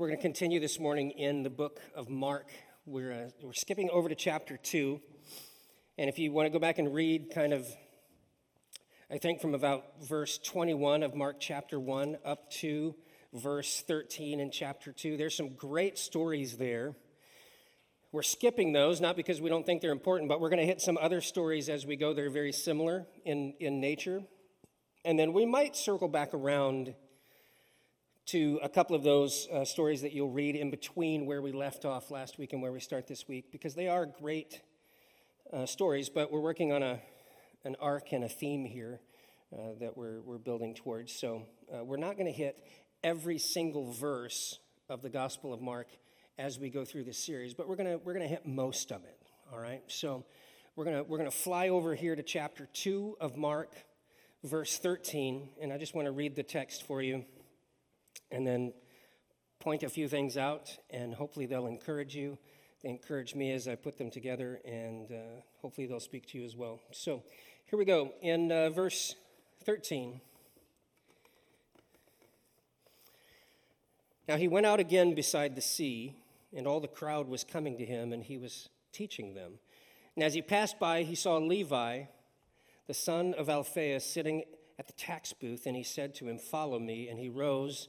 We're going to continue this morning in the book of Mark. We're, uh, we're skipping over to chapter 2. And if you want to go back and read kind of, I think from about verse 21 of Mark chapter 1 up to verse 13 in chapter 2, there's some great stories there. We're skipping those, not because we don't think they're important, but we're going to hit some other stories as we go. They're very similar in, in nature. And then we might circle back around to a couple of those uh, stories that you'll read in between where we left off last week and where we start this week, because they are great uh, stories, but we're working on a, an arc and a theme here uh, that we're, we're building towards. So uh, we're not going to hit every single verse of the Gospel of Mark as we go through this series, but we're going to we're to hit most of it, all right? So we're going we're going to fly over here to chapter 2 of Mark, verse 13, and I just want to read the text for you and then point a few things out, and hopefully they'll encourage you. They encourage me as I put them together, and uh, hopefully they'll speak to you as well. So here we go. In uh, verse 13. Now he went out again beside the sea, and all the crowd was coming to him, and he was teaching them. And as he passed by, he saw Levi, the son of Alphaeus, sitting at the tax booth, and he said to him, Follow me. And he rose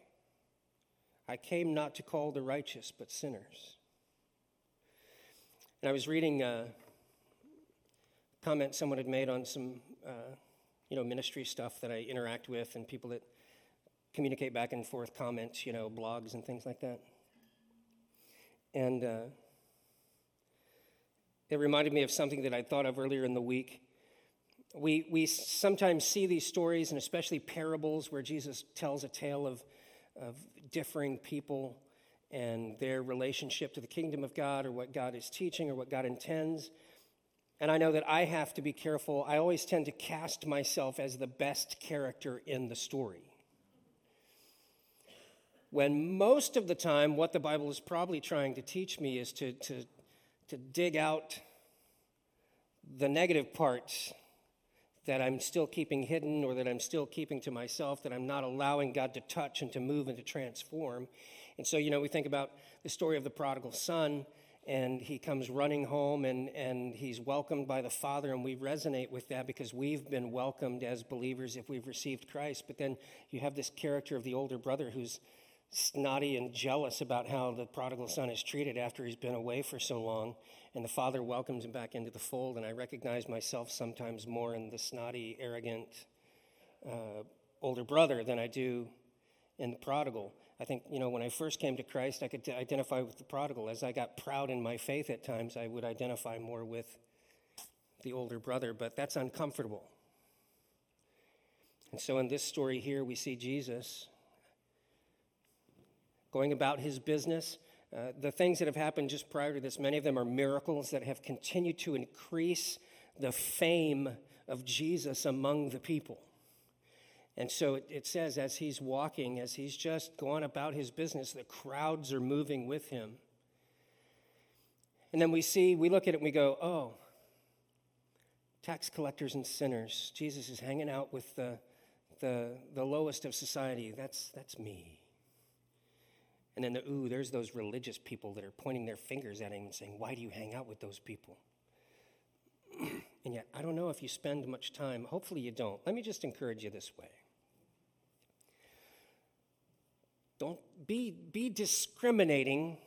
I came not to call the righteous, but sinners. And I was reading a comment someone had made on some, uh, you know, ministry stuff that I interact with and people that communicate back and forth comments, you know, blogs and things like that. And uh, it reminded me of something that I thought of earlier in the week. We, we sometimes see these stories, and especially parables, where Jesus tells a tale of, of differing people and their relationship to the kingdom of God or what God is teaching or what God intends. And I know that I have to be careful. I always tend to cast myself as the best character in the story. When most of the time, what the Bible is probably trying to teach me is to, to, to dig out the negative parts that I'm still keeping hidden or that I'm still keeping to myself, that I'm not allowing God to touch and to move and to transform. And so, you know, we think about the story of the prodigal son, and he comes running home and, and he's welcomed by the Father, and we resonate with that because we've been welcomed as believers if we've received Christ. But then you have this character of the older brother who's snotty and jealous about how the prodigal son is treated after he's been away for so long. And the father welcomes him back into the fold. And I recognize myself sometimes more in the snotty, arrogant uh, older brother than I do in the prodigal. I think, you know, when I first came to Christ, I could identify with the prodigal. As I got proud in my faith at times, I would identify more with the older brother, but that's uncomfortable. And so in this story here, we see Jesus going about his business. Uh, the things that have happened just prior to this, many of them are miracles that have continued to increase the fame of Jesus among the people. And so it, it says, as he's walking, as he's just going about his business, the crowds are moving with him. And then we see, we look at it and we go, oh, tax collectors and sinners. Jesus is hanging out with the, the, the lowest of society. That's, that's me. And then the ooh, there's those religious people that are pointing their fingers at him and saying, Why do you hang out with those people? and yet, I don't know if you spend much time. Hopefully, you don't. Let me just encourage you this way. Don't be, be discriminating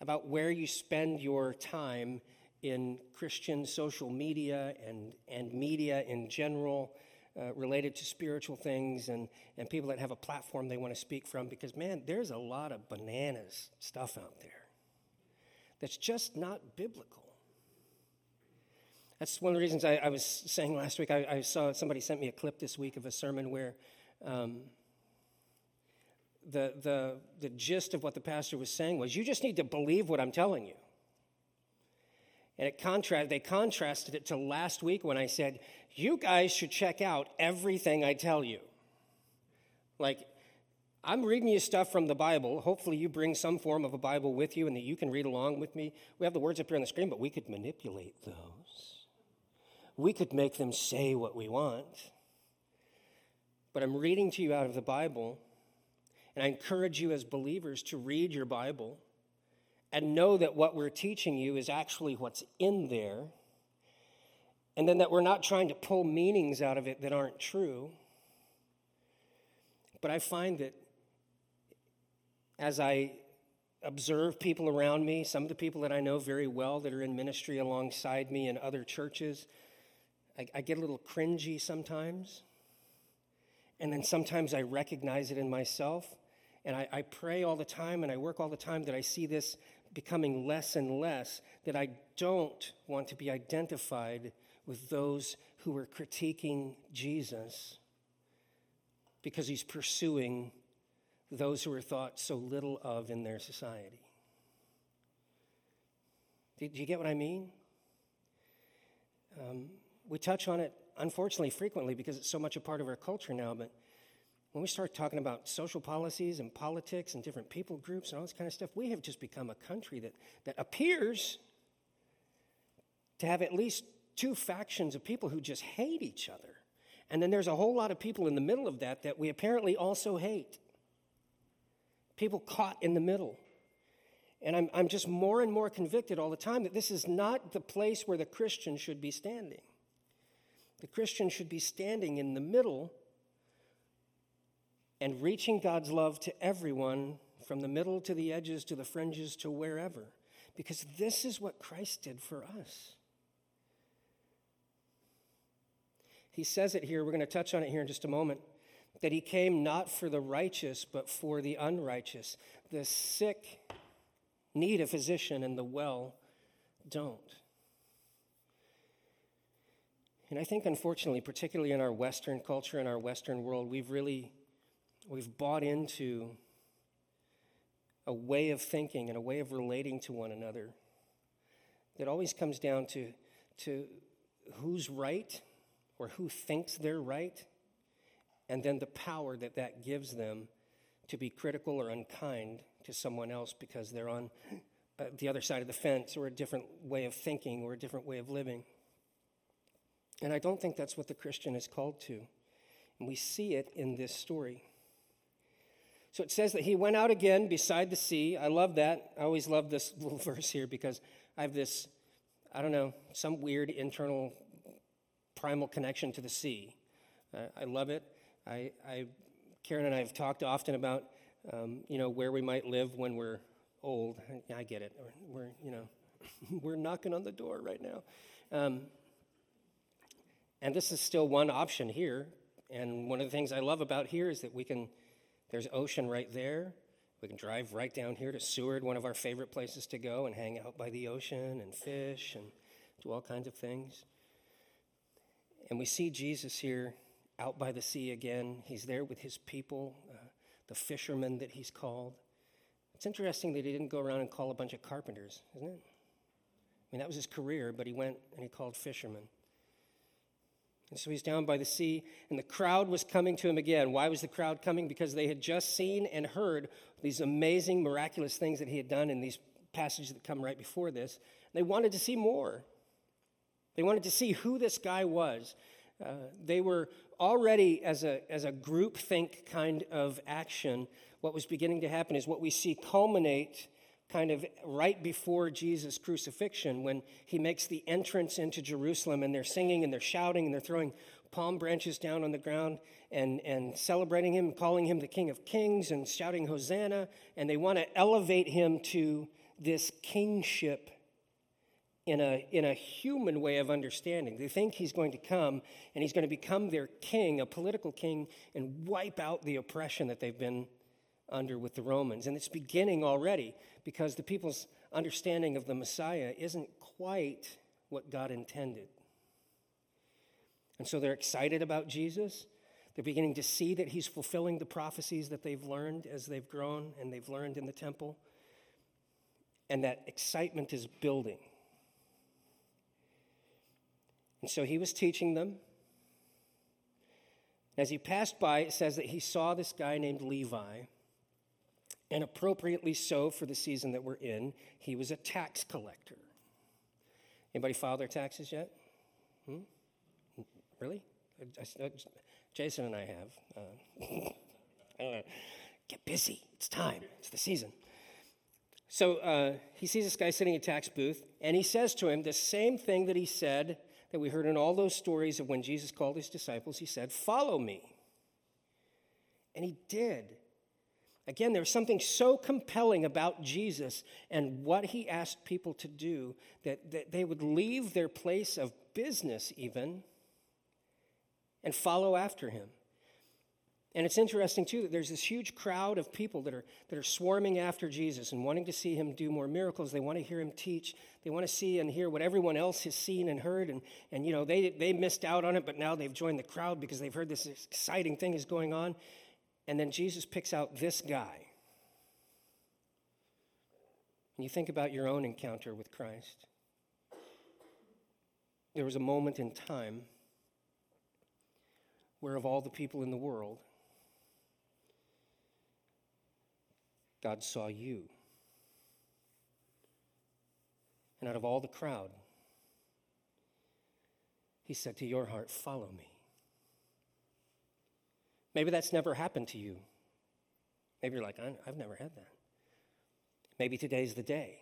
about where you spend your time in Christian social media and, and media in general uh, related to spiritual things and, and people that have a platform they want to speak from because, man, there's a lot of bananas stuff out there that's just not biblical. That's one of the reasons I, I was saying last week. I, I, saw somebody sent me a clip this week of a sermon where um, the, the, the gist of what the pastor was saying was you just need to believe what I'm telling you. And it contrast, they contrasted it to last week when I said, you guys should check out everything I tell you. Like, I'm reading you stuff from the Bible. Hopefully, you bring some form of a Bible with you and that you can read along with me. We have the words up here on the screen, but we could manipulate those. We could make them say what we want. But I'm reading to you out of the Bible, and I encourage you as believers to read your Bible and know that what we're teaching you is actually what's in there, and then that we're not trying to pull meanings out of it that aren't true. But I find that as I observe people around me, some of the people that I know very well that are in ministry alongside me in other churches, I, I get a little cringy sometimes. And then sometimes I recognize it in myself. And I, I, pray all the time and I work all the time that I see this becoming less and less, that I don't want to be identified with those who are critiquing Jesus because he's pursuing those who are thought so little of in their society. Do, you get what I mean? Um, we touch on it, unfortunately, frequently because it's so much a part of our culture now, but when we start talking about social policies and politics and different people groups and all this kind of stuff, we have just become a country that, that appears to have at least two factions of people who just hate each other. And then there's a whole lot of people in the middle of that that we apparently also hate people caught in the middle. And I'm, I'm just more and more convicted all the time that this is not the place where the Christian should be standing. The Christian should be standing in the middle and reaching God's love to everyone from the middle to the edges to the fringes to wherever. Because this is what Christ did for us. He says it here, we're going to touch on it here in just a moment that he came not for the righteous, but for the unrighteous. The sick need a physician, and the well don't. And I think, unfortunately, particularly in our Western culture, in our Western world, we've really we've bought into a way of thinking and a way of relating to one another that always comes down to, to who's right or who thinks they're right and then the power that that gives them to be critical or unkind to someone else because they're on uh, the other side of the fence or a different way of thinking or a different way of living. And I don't think that's what the Christian is called to. And we see it in this story. So it says that he went out again beside the sea. I love that. I always love this little verse here because I have this, I don't know, some weird internal primal connection to the sea. Uh, I love it. I, I, Karen and I have talked often about, um, you know, where we might live when we're old. I, get it. We're, you know, we're knocking on the door right now. Um, and this is still one option here. And one of the things I love about here is that we can, there's ocean right there. We can drive right down here to Seward, one of our favorite places to go and hang out by the ocean and fish and do all kinds of things. And we see Jesus here out by the sea again. He's there with his people, uh, the fishermen that he's called. It's interesting that he didn't go around and call a bunch of carpenters, isn't it? I mean, that was his career, but he went and he called fishermen. And so he's down by the sea, and the crowd was coming to him again. Why was the crowd coming? Because they had just seen and heard these amazing, miraculous things that he had done in these passages that come right before this. They wanted to see more. They wanted to see who this guy was. Uh, they were already, as a, as a group think kind of action, what was beginning to happen is what we see culminate kind of right before Jesus' crucifixion when he makes the entrance into Jerusalem and they're singing and they're shouting and they're throwing palm branches down on the ground and, and celebrating him, calling him the King of Kings and shouting Hosanna. And they want to elevate him to this kingship in a, in a human way of understanding. They think he's going to come and he's going to become their king, a political king, and wipe out the oppression that they've been under with the Romans. And it's beginning already because the people's understanding of the Messiah isn't quite what God intended. And so they're excited about Jesus. They're beginning to see that he's fulfilling the prophecies that they've learned as they've grown and they've learned in the temple. And that excitement is building. And so he was teaching them. As he passed by, it says that he saw this guy named Levi, and appropriately so for the season that we're in, he was a tax collector. Anybody file their taxes yet? Hmm? Really? Jason and I have. Uh, get busy. It's time. It's the season. So uh, he sees this guy sitting in a tax booth, and he says to him the same thing that he said that we heard in all those stories of when Jesus called his disciples. He said, Follow me. And he did. Again, there was something so compelling about Jesus and what he asked people to do that, that they would leave their place of business, even, and follow after him. And it's interesting, too, that there's this huge crowd of people that are, that are swarming after Jesus and wanting to see him do more miracles. They want to hear him teach. They want to see and hear what everyone else has seen and heard. And, and you know, they, they missed out on it, but now they've joined the crowd because they've heard this exciting thing is going on. And then Jesus picks out this guy. And you think about your own encounter with Christ. There was a moment in time where, of all the people in the world, God saw you. And out of all the crowd, he said to your heart, Follow me. Maybe that's never happened to you. Maybe you're like, I've never had that. Maybe today's the day.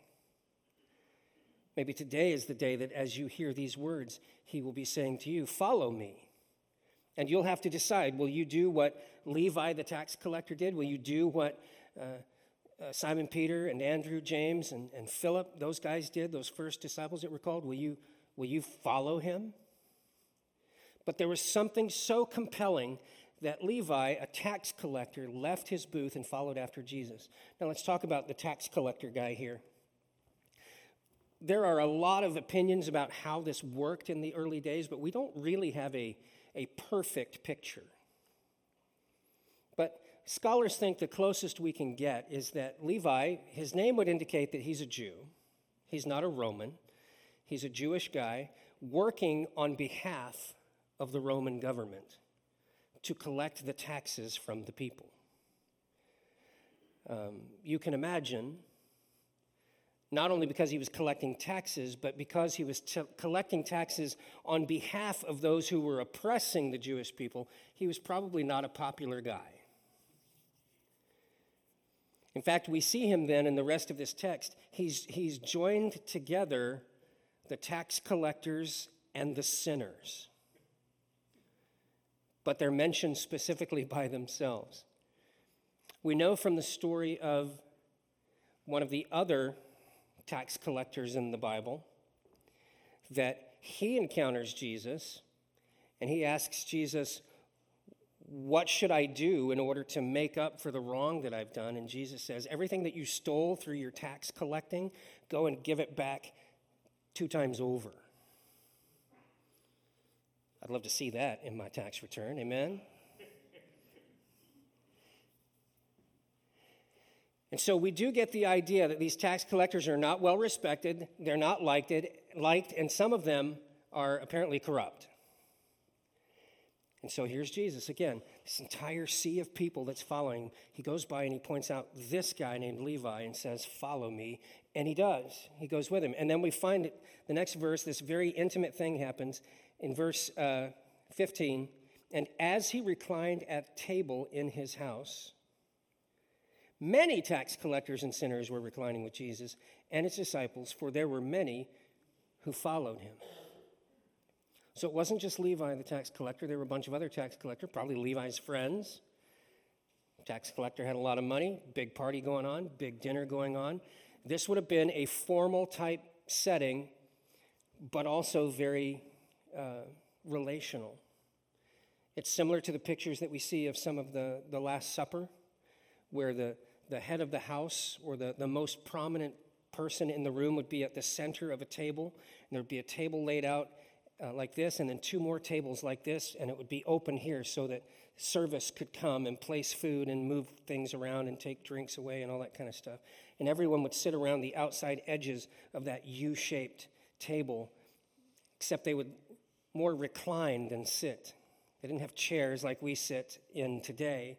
Maybe today is the day that as you hear these words, he will be saying to you, Follow me. And you'll have to decide will you do what Levi the tax collector did? Will you do what uh, uh, Simon Peter and Andrew, James, and, and Philip, those guys did, those first disciples that were called, will you, will you follow him? But there was something so compelling that Levi, a tax collector, left his booth and followed after Jesus. Now let's talk about the tax collector guy here. There are a lot of opinions about how this worked in the early days, but we don't really have a, a perfect picture. But Scholars think the closest we can get is that Levi, his name would indicate that he's a Jew. He's not a Roman. He's a Jewish guy working on behalf of the Roman government to collect the taxes from the people. Um, you can imagine, not only because he was collecting taxes, but because he was t- collecting taxes on behalf of those who were oppressing the Jewish people, he was probably not a popular guy. In fact, we see him then in the rest of this text. He's, he's joined together the tax collectors and the sinners. But they're mentioned specifically by themselves. We know from the story of one of the other tax collectors in the Bible that he encounters Jesus and he asks Jesus, what should I do in order to make up for the wrong that I've done? And Jesus says, Everything that you stole through your tax collecting, go and give it back two times over. I'd love to see that in my tax return. Amen? And so we do get the idea that these tax collectors are not well respected, they're not liked, liked and some of them are apparently corrupt. And so here's Jesus again, this entire sea of people that's following. him. He goes by and he points out this guy named Levi and says, Follow me. And he does. He goes with him. And then we find the next verse, this very intimate thing happens in verse uh, 15. And as he reclined at table in his house, many tax collectors and sinners were reclining with Jesus and his disciples, for there were many who followed him. So it wasn't just Levi, the tax collector. There were a bunch of other tax collectors, probably Levi's friends. Tax collector had a lot of money, big party going on, big dinner going on. This would have been a formal type setting, but also very uh, relational. It's similar to the pictures that we see of some of the, the Last Supper, where the, the head of the house or the, the most prominent person in the room would be at the center of a table, and there'd be a table laid out uh, like this, and then two more tables like this, and it would be open here so that service could come and place food and move things around and take drinks away and all that kind of stuff. And everyone would sit around the outside edges of that U shaped table, except they would more reclined than sit. They didn't have chairs like we sit in today.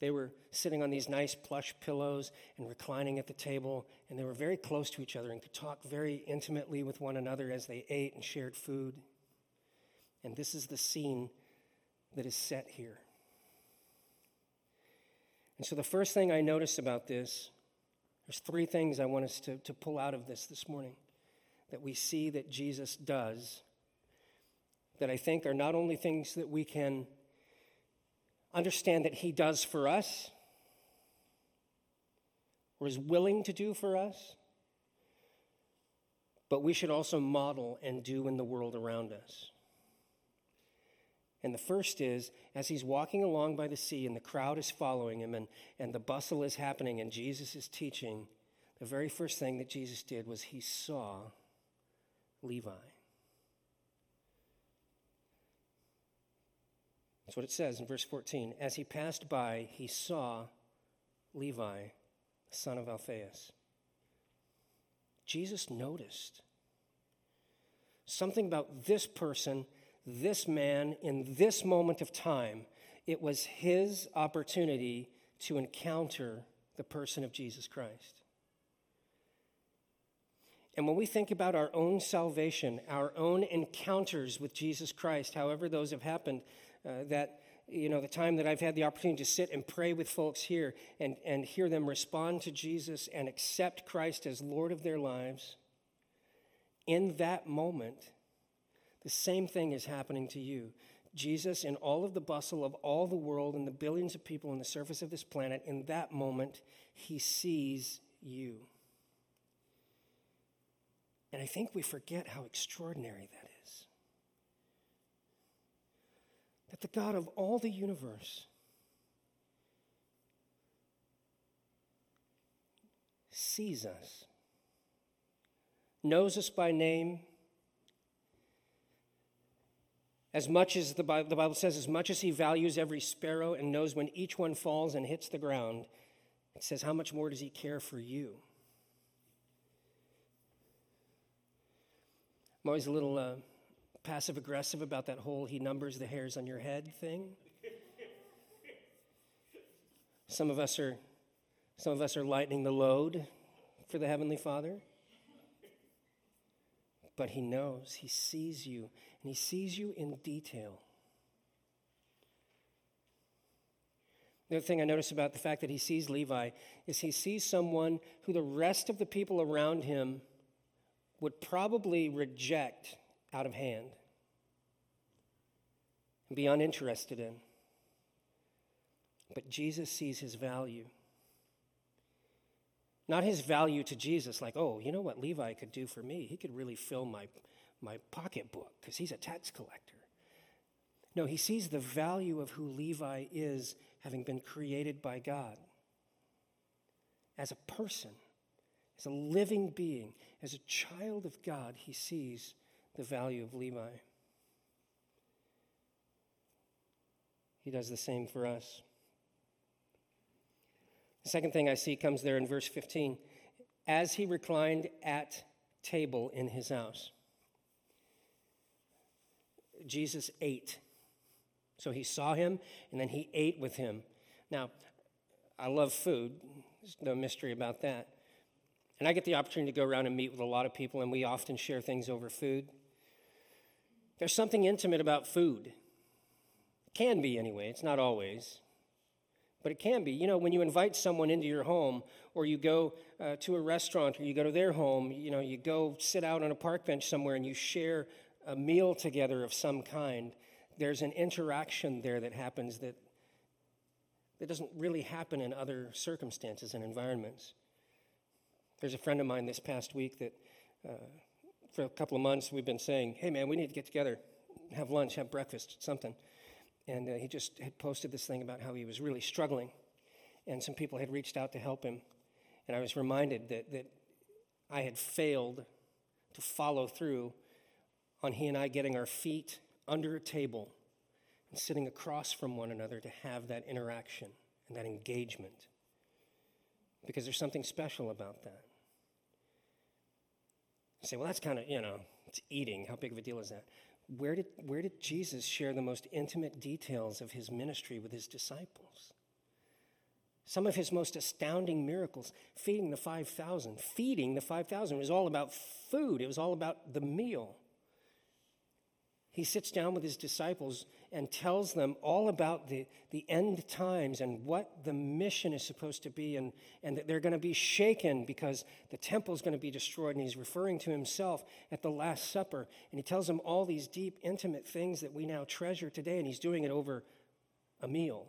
They were sitting on these nice plush pillows and reclining at the table, and they were very close to each other and could talk very intimately with one another as they ate and shared food. And this is the scene that is set here. And so, the first thing I notice about this, there's three things I want us to, to pull out of this this morning that we see that Jesus does that I think are not only things that we can understand that He does for us or is willing to do for us, but we should also model and do in the world around us. And the first is as he's walking along by the sea and the crowd is following him and, and the bustle is happening and Jesus is teaching, the very first thing that Jesus did was he saw Levi. That's what it says in verse 14. As he passed by, he saw Levi, son of Alphaeus. Jesus noticed something about this person, this man, in this moment of time. It was his opportunity to encounter the person of Jesus Christ. And when we think about our own salvation, our own encounters with Jesus Christ, however those have happened, uh, that you know the time that i've had the opportunity to sit and pray with folks here and, and hear them respond to jesus and accept christ as lord of their lives in that moment the same thing is happening to you. Jesus in all of the bustle of all the world and the billions of people on the surface of this planet in that moment he sees you. And i think we forget how extraordinary that is that the God of all the universe sees us, knows us by name. As much as the Bible, the Bible says, as much as he values every sparrow and knows when each one falls and hits the ground, it says, how much more does he care for you? I'm always a little uh, passive aggressive about that whole he numbers the hairs on your head thing. Some of us are some of us are lightening the load for the heavenly Father. But he knows, he sees you, and he sees you in detail. The other thing I notice about the fact that he sees Levi is he sees someone who the rest of the people around him would probably reject out of hand and be uninterested in. But Jesus sees his value. Not his value to Jesus, like, oh, you know what Levi could do for me? He could really fill my, my pocketbook because he's a tax collector. No, he sees the value of who Levi is, having been created by God. As a person, as a living being, as a child of God, he sees the value of Levi. He does the same for us. The second thing I see comes there in verse 15 as he reclined at table in his house. Jesus ate. So he saw him and then he ate with him. Now, I love food. There's no mystery about that. And I get the opportunity to go around and meet with a lot of people, and we often share things over food. There's something intimate about food. It Can be, anyway. It's not always. But it can be. You know, when you invite someone into your home, or you go uh, to a restaurant, or you go to their home, you know, you go sit out on a park bench somewhere and you share a meal together of some kind, there's an interaction there that happens that, that doesn't really happen in other circumstances and environments. There's a friend of mine this past week that, uh, for a couple of months, we've been saying, hey man, we need to get together, have lunch, have breakfast, something. And uh, he just had posted this thing about how he was really struggling. And some people had reached out to help him. And I was reminded that, that I had failed to follow through on he and I getting our feet under a table and sitting across from one another to have that interaction and that engagement. Because there's something special about that. You say, well, that's kind of, you know, it's eating. How big of a deal is that? Where did, where did Jesus share the most intimate details of his ministry with his disciples? Some of his most astounding miracles, feeding the 5,000. Feeding the 5,000 was all about food, it was all about the meal. He sits down with his disciples and tells them all about the, the end times and what the mission is supposed to be, and, and that they're going to be shaken because the temple is going to be destroyed. And he's referring to himself at the Last Supper. And he tells them all these deep, intimate things that we now treasure today, and he's doing it over a meal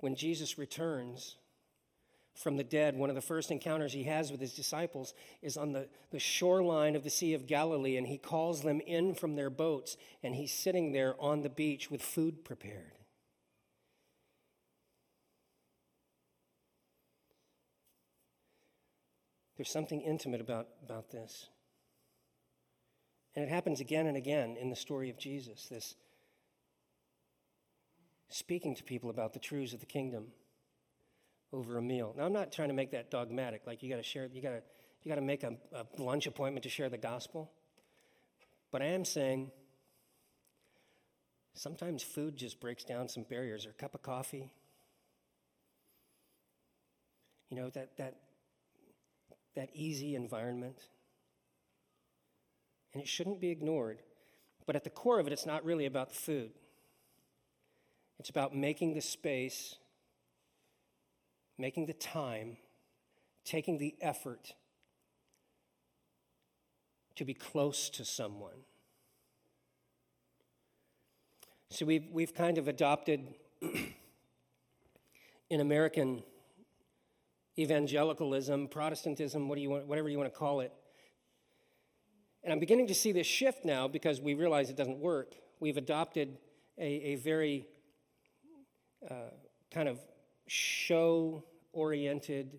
when Jesus returns from the dead, one of the first encounters he has with his disciples is on the, the shoreline of the Sea of Galilee, and he calls them in from their boats, and he's sitting there on the beach with food prepared. There's something intimate about, about this. And it happens again and again in the story of Jesus this speaking to people about the truths of the kingdom over a meal. Now, I'm not trying to make that dogmatic, like you got to share, you got to you got to make a, a lunch appointment to share the gospel. But I am saying sometimes food just breaks down some barriers, or a cup of coffee. You know, that, that, that easy environment. And it shouldn't be ignored. But at the core of it, it's not really about the food. It's about making the space, making the time, taking the effort to be close to someone. So we've, we've kind of adopted in American evangelicalism, Protestantism, what do you want, whatever you want to call it. And I'm beginning to see this shift now because we realize it doesn't work. We've adopted a, a very uh, kind of show oriented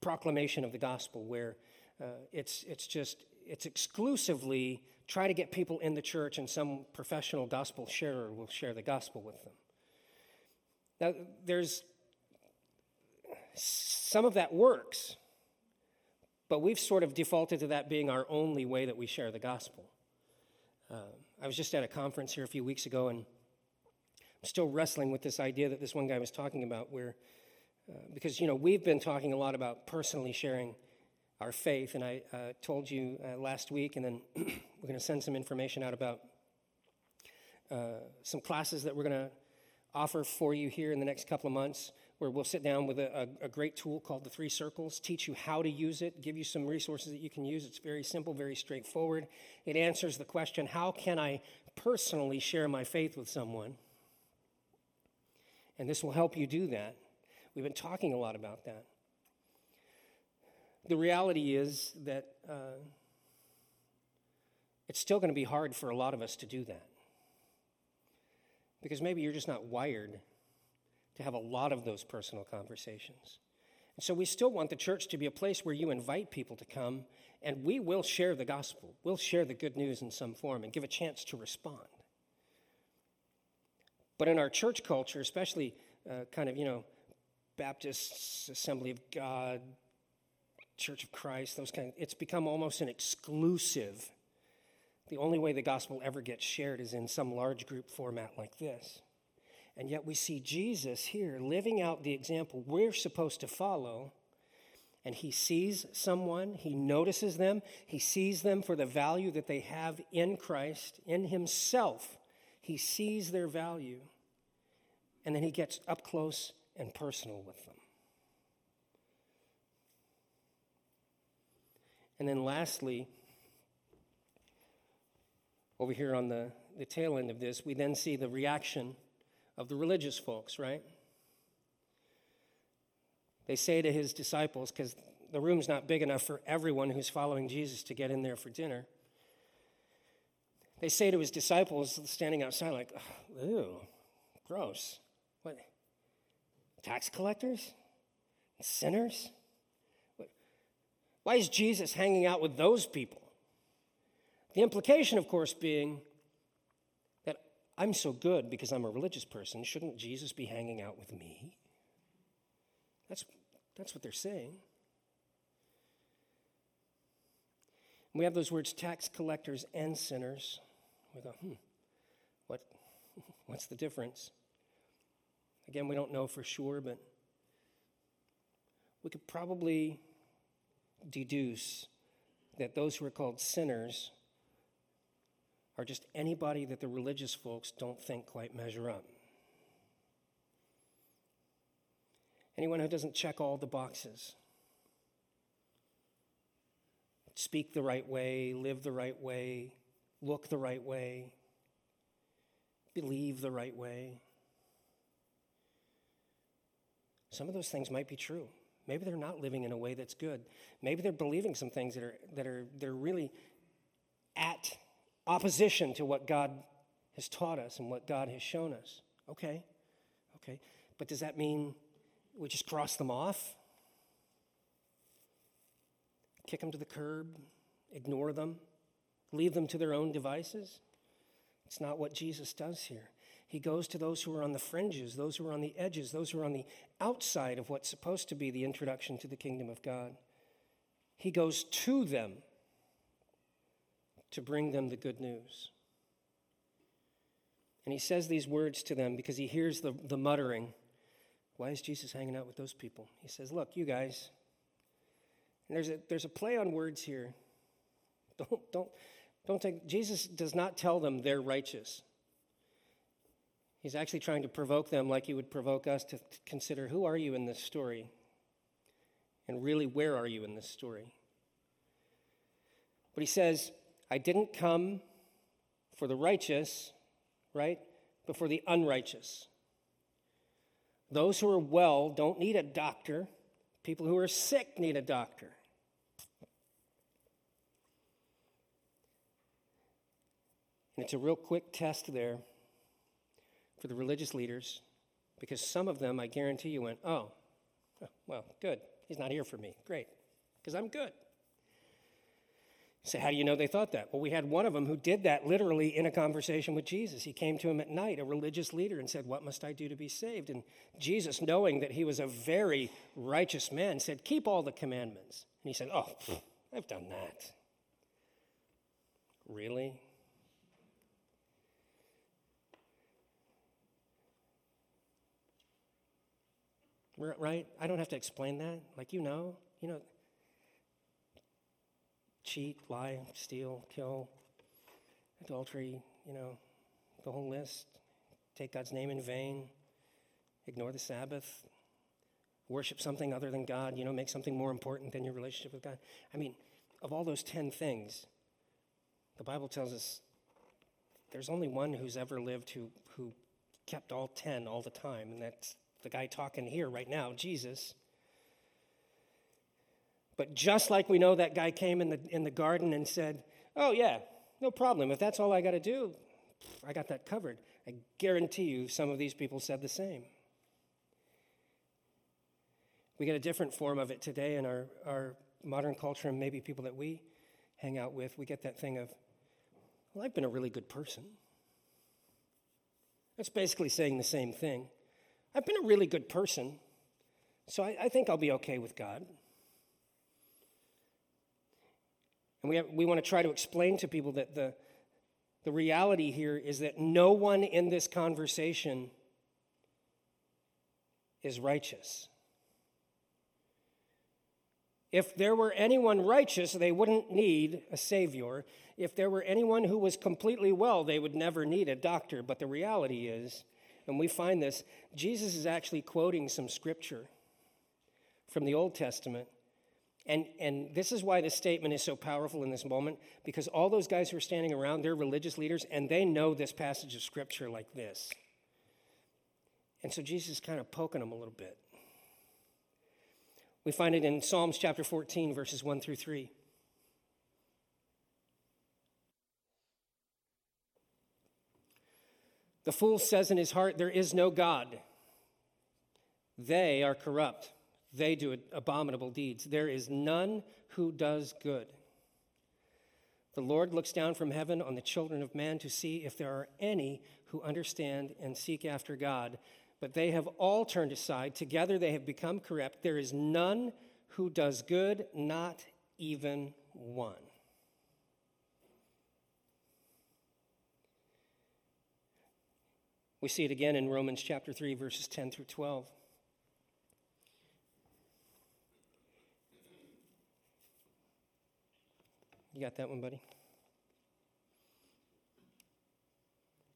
proclamation of the gospel where uh, it's, it's just it's exclusively try to get people in the church and some professional gospel sharer will share the gospel with them. Now there's some of that works but we've sort of defaulted to that being our only way that we share the gospel. Uh, i was just at a conference here a few weeks ago and still wrestling with this idea that this one guy was talking about, where, uh, because, you know, we've been talking a lot about personally sharing our faith, and I uh, told you uh, last week, and then we're going to send some information out about uh, some classes that we're going to offer for you here in the next couple of months where we'll sit down with a, a, a, great tool called the Three Circles, teach you how to use it, give you some resources that you can use. It's very simple, very straightforward. It answers the question how can I personally share my faith with someone? And this will help you do that. We've been talking a lot about that. The reality is that uh, it's still going to be hard for a lot of us to do that. Because maybe you're just not wired to have a lot of those personal conversations. And so we still want the church to be a place where you invite people to come and we will share the gospel. We'll share the good news in some form and give a chance to respond. But in our church culture, especially uh, kind of, you know, Baptist Assembly of God, Church of Christ, those kind of, it's become almost an exclusive. The only way the gospel ever gets shared is in some large group format like this. And yet we see Jesus here living out the example we're supposed to follow. And he sees someone, he notices them, he sees them for the value that they have in Christ, in himself. He sees their value, and then he gets up close and personal with them. And then lastly, over here on the, the tail end of this, we then see the reaction of the religious folks, right? They say to his disciples, because the room's not big enough for everyone who's following Jesus to get in there for dinner. They say to his disciples standing outside, like, ew, gross. What? Tax collectors? Sinners? What? Why is Jesus hanging out with those people? The implication, of course, being that I'm so good because I'm a religious person. Shouldn't Jesus be hanging out with me? That's, that's what they're saying. We have those words tax collectors and sinners. We go, hmm, what, what's the difference? Again, we don't know for sure, but we could probably deduce that those who are called sinners are just anybody that the religious folks don't think quite measure up. Anyone who doesn't check all the boxes. Speak the right way, live the right way, look the right way, believe the right way. Some of those things might be true. Maybe they're not living in a way that's good. Maybe they're believing some things that are, that are they're really at opposition to what God has taught us and what God has shown us. Okay, okay. But does that mean we just cross them off? Kick them to the curb? Ignore them? Leave them to their own devices? It's not what Jesus does here. He goes to those who are on the fringes, those who are on the edges, those who are on the outside of what's supposed to be the introduction to the kingdom of God. He goes to them to bring them the good news. And he says these words to them because he hears the, the muttering. Why is Jesus hanging out with those people? He says, Look, you guys, and there's a, there's a play on words here. Don't, don't, don't take, Jesus does not tell them they're righteous. He's actually trying to provoke them like he would provoke us to consider who are you in this story? And really, where are you in this story? But he says, I didn't come for the righteous, right? But for the unrighteous. Those who are well don't need a doctor, people who are sick need a doctor. And it's a real quick test there for the religious leaders because some of them, I guarantee you, went, oh, well, good. He's not here for me. Great. Because I'm good. So, how do you know they thought that? Well, we had one of them who did that literally in a conversation with Jesus. He came to him at night, a religious leader, and said, What must I do to be saved? And Jesus, knowing that he was a very righteous man, said, Keep all the commandments. And he said, Oh, I've done that. Really? Right? I don't have to explain that. Like, you know, you know, cheat, lie, steal, kill, adultery, you know, the whole list. Take God's name in vain, ignore the Sabbath, worship something other than God, you know, make something more important than your relationship with God. I mean, of all those 10 things, the Bible tells us there's only one who's ever lived who, who kept all 10 all the time, and that's the guy talking here right now, Jesus. But just like we know that guy came in the, in the garden and said, Oh, yeah, no problem. If that's all I got to do, I got that covered. I guarantee you some of these people said the same. We get a different form of it today in our, our modern culture and maybe people that we hang out with. We get that thing of, well, I've been a really good person. That's basically saying the same thing. I've been a really good person, so I, I think I'll be okay with God. And we, have, we want to try to explain to people that the, the reality here is that no one in this conversation is righteous. If there were anyone righteous, they wouldn't need a Savior. If there were anyone who was completely well, they would never need a doctor. But the reality is, and we find this, Jesus is actually quoting some scripture from the Old Testament. And, and this is why this statement is so powerful in this moment, because all those guys who are standing around, they're religious leaders, and they know this passage of scripture like this. And so Jesus is kind of poking them a little bit. We find it in Psalms chapter 14, verses 1 through 3. The fool says in his heart, There is no God. They are corrupt. they do abominable deeds. There is none who does good. The Lord looks down from heaven on the children of man to see if there are any who understand and seek after God. But they have all turned aside. Together they have become corrupt. There is none who does good, not even one. We see it again in Romans chapter 3, verses 10 through 12. You got that one, buddy?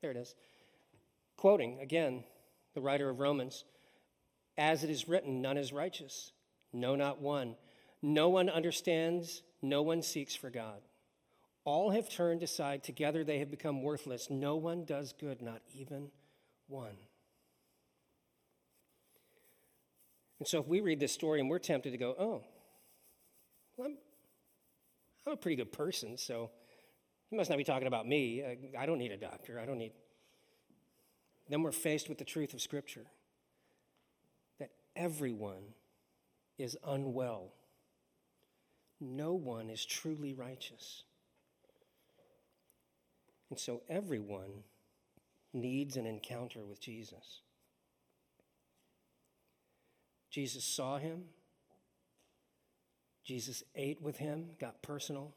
There it is. Quoting again the writer of Romans As it is written, none is righteous, no, not one. No one understands, no one seeks for God. All have turned aside, together they have become worthless. No one does good, not even one. And so, if we read this story and we're tempted to go, oh, well, I'm, I'm a pretty good person, so he must not be talking about me. I, I don't need a doctor. I don't need. Then we're faced with the truth of Scripture that everyone is unwell, no one is truly righteous. And so everyone needs an encounter with Jesus. Jesus saw him. Jesus ate with him, got personal,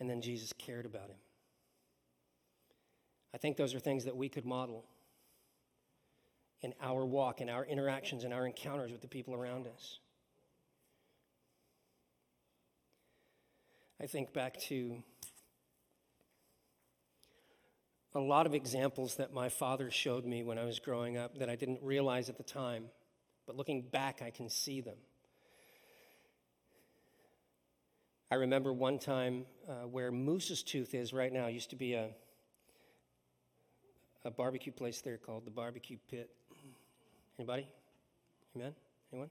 and then Jesus cared about him. I think those are things that we could model in our walk, in our interactions, in our encounters with the people around us. I think back to a lot of examples that my father showed me when I was growing up that I didn't realize at the time, but looking back, I can see them. I remember one time uh, where Moose's Tooth is right now, used to be a, a barbecue place there called the Barbecue Pit. Anybody? Amen? Anyone?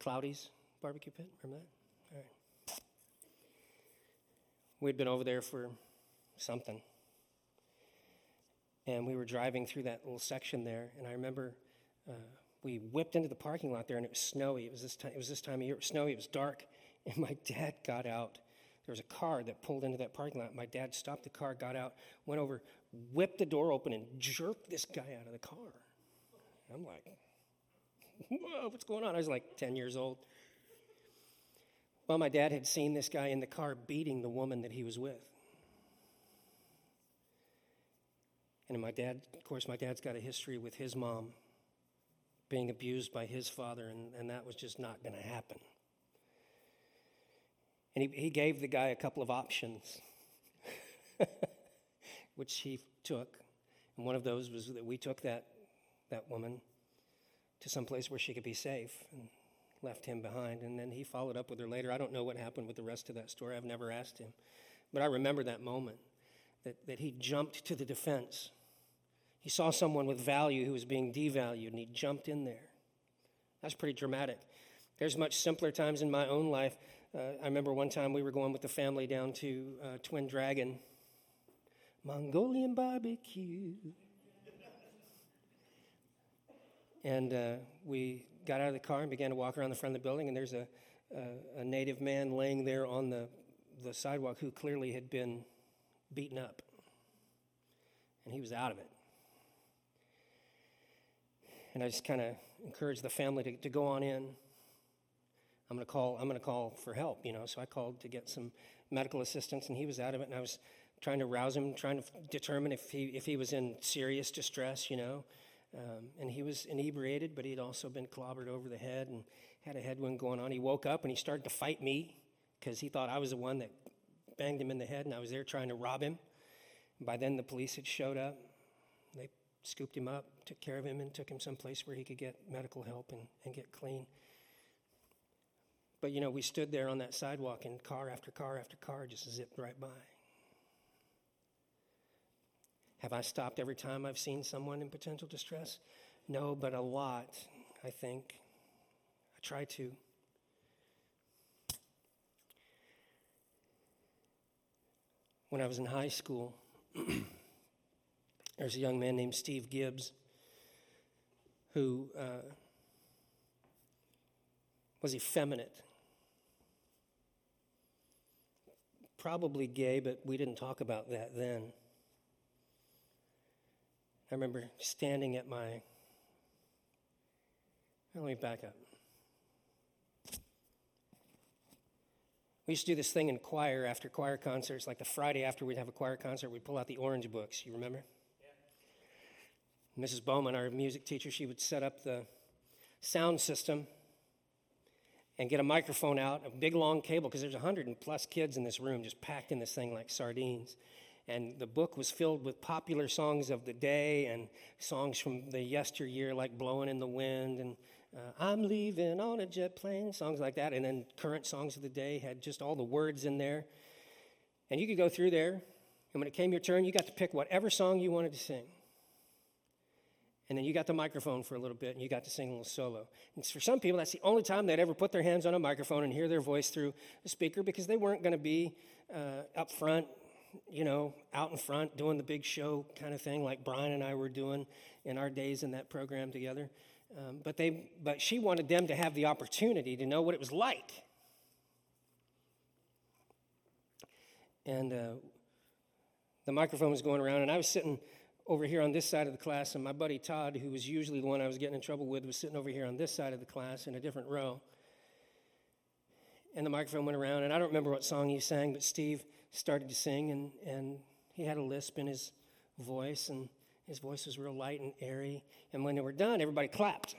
Cloudy's Barbecue Pit? Remember that? All right. We'd been over there for something and we were driving through that little section there, and I remember uh, we whipped into the parking lot there, and it was snowy. It was this time. It was this time of year. It was snowy. It was dark, and my dad got out. There was a car that pulled into that parking lot. My dad stopped the car, got out, went over, whipped the door open, and jerked this guy out of the car. I'm like, whoa, what's going on? I was like 10 years old. Well, my dad had seen this guy in the car beating the woman that he was with. And my dad, of course, my dad's got a history with his mom being abused by his father, and, and that was just not going to happen. And he, he gave the guy a couple of options, which he took. And one of those was that we took that, that woman to some place where she could be safe and left him behind. And then he followed up with her later. I don't know what happened with the rest of that story. I've never asked him. But I remember that moment that, that he jumped to the defense. He saw someone with value who was being devalued, and he jumped in there. That's pretty dramatic. There's much simpler times in my own life. Uh, I remember one time we were going with the family down to uh, Twin Dragon, Mongolian barbecue. and uh, we got out of the car and began to walk around the front of the building, and there's a, a, a native man laying there on the, the sidewalk who clearly had been beaten up. And he was out of it. And I just kind of encouraged the family to, to go on in. I'm going to call. I'm going to call for help. You know, so I called to get some medical assistance, and he was out of it. And I was trying to rouse him, trying to determine if he if he was in serious distress. You know, um, and he was inebriated, but he'd also been clobbered over the head and had a head wound going on. He woke up and he started to fight me because he thought I was the one that banged him in the head, and I was there trying to rob him. By then, the police had showed up. Scooped him up, took care of him, and took him someplace where he could get medical help and, and get clean. But you know, we stood there on that sidewalk, and car after car after car just zipped right by. Have I stopped every time I've seen someone in potential distress? No, but a lot, I think. I try to. when I was in high school, there's a young man named Steve Gibbs who uh, Was effeminate. Probably gay, but we didn't talk about that then. I remember standing at my. Let me back up. We used to do this thing in choir after choir concerts, like the Friday after we'd have a choir concert, we'd pull out the orange books. You remember? Mrs. Bowman, our music teacher, she would set up the sound system and get a microphone out, a big long cable, because there's a hundred and plus kids in this room just packed in this thing like sardines. And the book was filled with popular songs of the day and songs from the yesteryear, like Blowing in the Wind and uh, I'm leaving on a jet plane, songs like that. And then current songs of the day had just all the words in there. And you could go through there, and when it came your turn, you got to pick whatever song you wanted to sing. And then you got the microphone for a little bit and you got to sing a little solo. And for some people, that's the only time they'd ever put their hands on a microphone and hear their voice through a speaker because they weren't going to be uh, up front, you know, out in front doing the big show kind of thing like Brian and I were doing in our days in that program together. Um, but, they, but she wanted them to have the opportunity to know what it was like. And uh, the microphone was going around, and I was sitting over here on this side of the class, and my buddy Todd, who was usually the one I was getting in trouble with, was sitting over here on this side of the class in a different row. And the microphone went around, and I don't remember what song he sang, but Steve started to sing, and, and he had a lisp in his voice, and his voice was real light and airy. And when they were done, everybody clapped.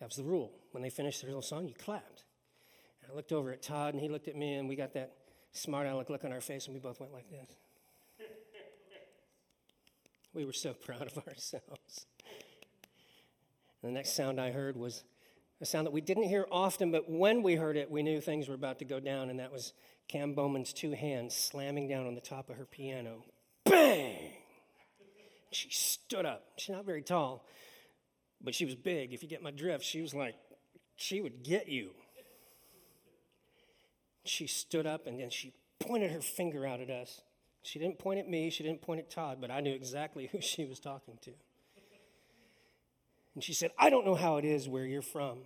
That was the rule. When they finished their little song, you clapped. And I looked over at Todd, and he looked at me, and we got that smart aleck look on our face, and we both went like this. we were so proud of ourselves. And the next sound I heard was a sound that we didn't hear often, but when we heard it, we knew things were about to go down, and that was Cam Bowman's two hands slamming down on the top of her piano. Bang! She stood up. She's not very tall, but she was big. If you get my drift, she was like, she would get you. She stood up and then she pointed her finger out at us. She didn't point at me, she didn't point at Todd, but I knew exactly who she was talking to. And she said, I don't know how it is where you're from,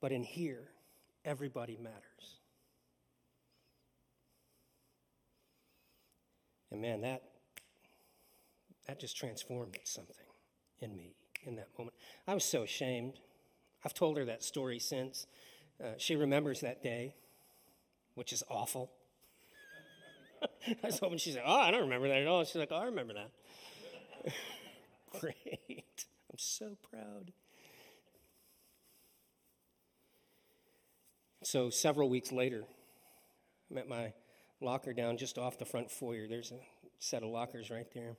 but in here, everybody matters. And man, that, that just transformed something in me in that moment. I was so ashamed. I've told her that story since. Uh, she remembers that day, which is awful. I was hoping she said, Oh, I don't remember that at all. She's like, Oh, I remember that. Great. I'm so proud. So, several weeks later, I'm at my locker down just off the front foyer. There's a set of lockers right there.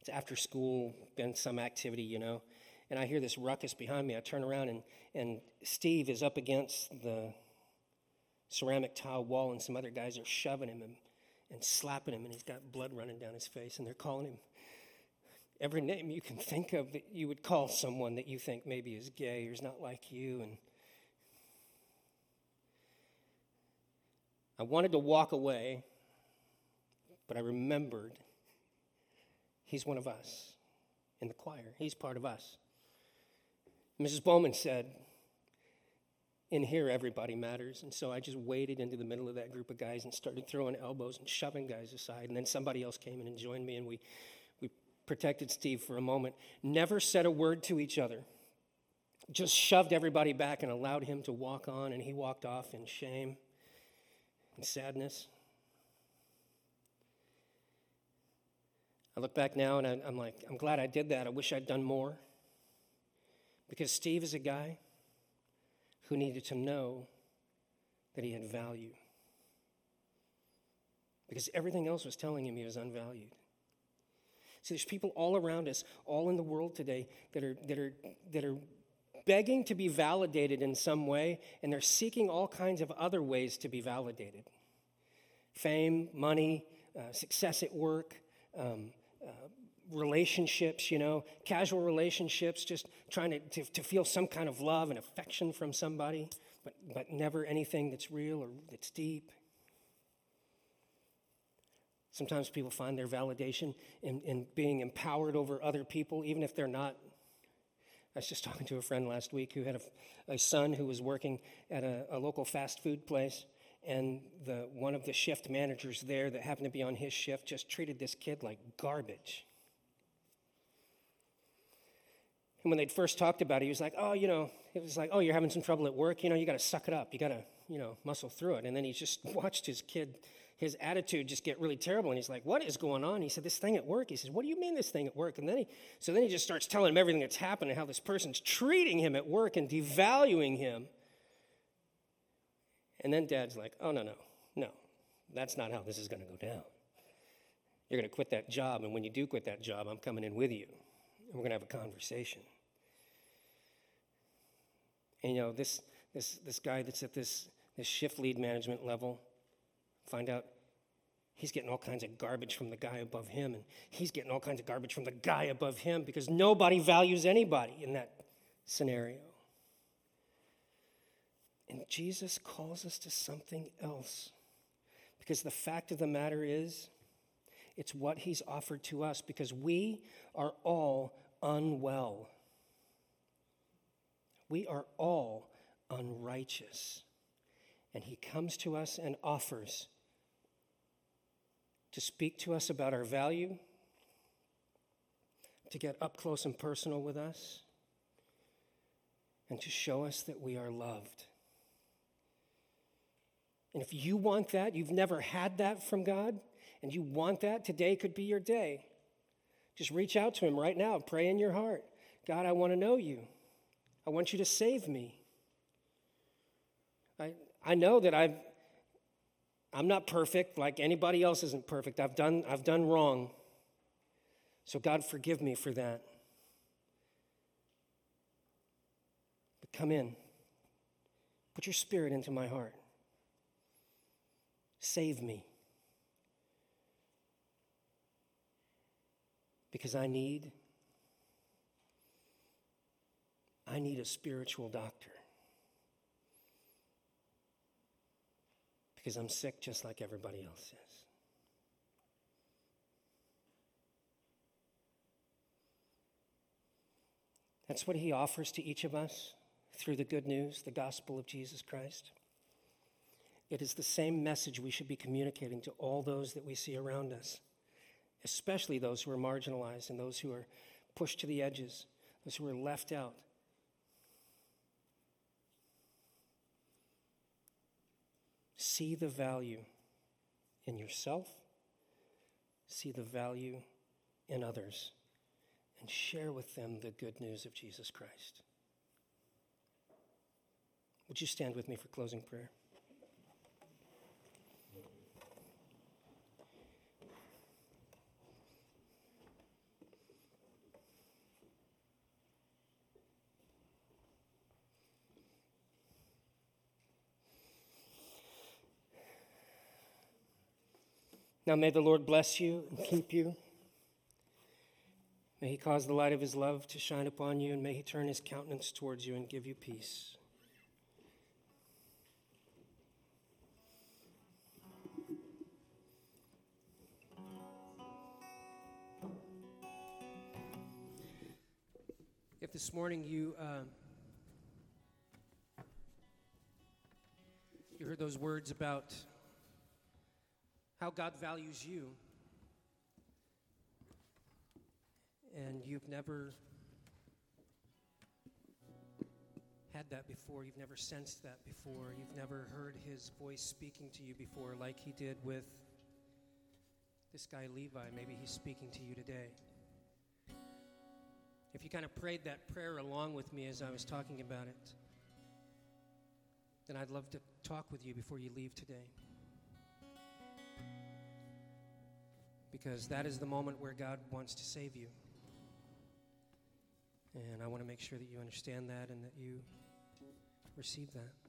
It's after school, been some activity, you know. And I hear this ruckus behind me. I turn around, and, and Steve is up against the ceramic tile wall, and some other guys are shoving him and, and slapping him, and he's got blood running down his face, and they're calling him every name you can think of that you would call someone that you think maybe is gay or is not like you. And I wanted to walk away, but I remembered he's one of us in the choir. He's part of us. Mrs. Bowman said, in here, everybody matters. And so I just waded into the middle of that group of guys and started throwing elbows and shoving guys aside. And then somebody else came in and joined me, and we, we protected Steve for a moment. Never said a word to each other. Just shoved everybody back and allowed him to walk on, and he walked off in shame and sadness. I look back now and I, am like, I'm glad I did that. I wish I'd done more. Because Steve is a guy who needed to know that he had value. Because everything else was telling him he was unvalued. See, there's people all around us, all in the world today, that are, that are, that are begging to be validated in some way, and they're seeking all kinds of other ways to be validated fame, money, uh, success at work, um, uh, relationships, you know, casual relationships, just trying to, to, to, feel some kind of love and affection from somebody, but, but never anything that's real or that's deep. Sometimes people find their validation in, in being empowered over other people, even if they're not I was just talking to a friend last week who had a, a son who was working at a, a local fast food place, and the, one of the shift managers there that happened to be on his shift just treated this kid like garbage. And when they'd first talked about it, he was like, oh, you know, it was like, oh, you're having some trouble at work. You know, you got to suck it up. You got to, you know, muscle through it. And then he just watched his kid, his attitude just get really terrible. And he's like, what is going on? He said, this thing at work. He says, what do you mean this thing at work? And then he, so then he just starts telling him everything that's happened and how this person's treating him at work and devaluing him. And then dad's like, oh, no, no, no. That's not how this is going to go down. You're going to quit that job. And when you do quit that job, I'm coming in with you. And we're going to have a conversation. And you know, this, this, this guy that's at this, this shift lead management level, find out he's getting all kinds of garbage from the guy above him, and he's getting all kinds of garbage from the guy above him because nobody values anybody in that scenario. And Jesus calls us to something else. Because the fact of the matter is, it's what he's offered to us because we are all unwell. We are all unrighteous. And he comes to us and offers to speak to us about our value, to get up close and personal with us, and to show us that we are loved. And if you want that, you've never had that from God, and you want that, today could be your day. Just reach out to Him right now. Pray in your heart God, I want to know you. I want you to save me. I, I know that I've, I'm not perfect like anybody else isn't perfect. I've done, I've done wrong. So, God, forgive me for that. But come in. Put your spirit into my heart. Save me. Because I need I need a spiritual doctor. Because I'm sick just like everybody else is. That's what he offers to each of us through the good news, the gospel of Jesus Christ. It is the same message we should be communicating to all those that we see around us, especially those who are marginalized and those who are pushed to the edges, those who are left out. See the value in yourself, see the value in others, and share with them the good news of Jesus Christ. Would you stand with me for closing prayer? Now may the Lord bless you and keep you. May he cause the light of his love to shine upon you, and may he turn his countenance towards you and give you peace. If this morning you uh, you heard those words about how God values you. And you've never had that before. You've never sensed that before. You've never heard his voice speaking to you before, like he did with this guy Levi. Maybe he's speaking to you today. If you kind of prayed that prayer along with me as I was talking about it, then I'd love to talk with you before you leave today. Because that is the moment where God wants to save you. And I want to make sure that you understand that and that you receive that.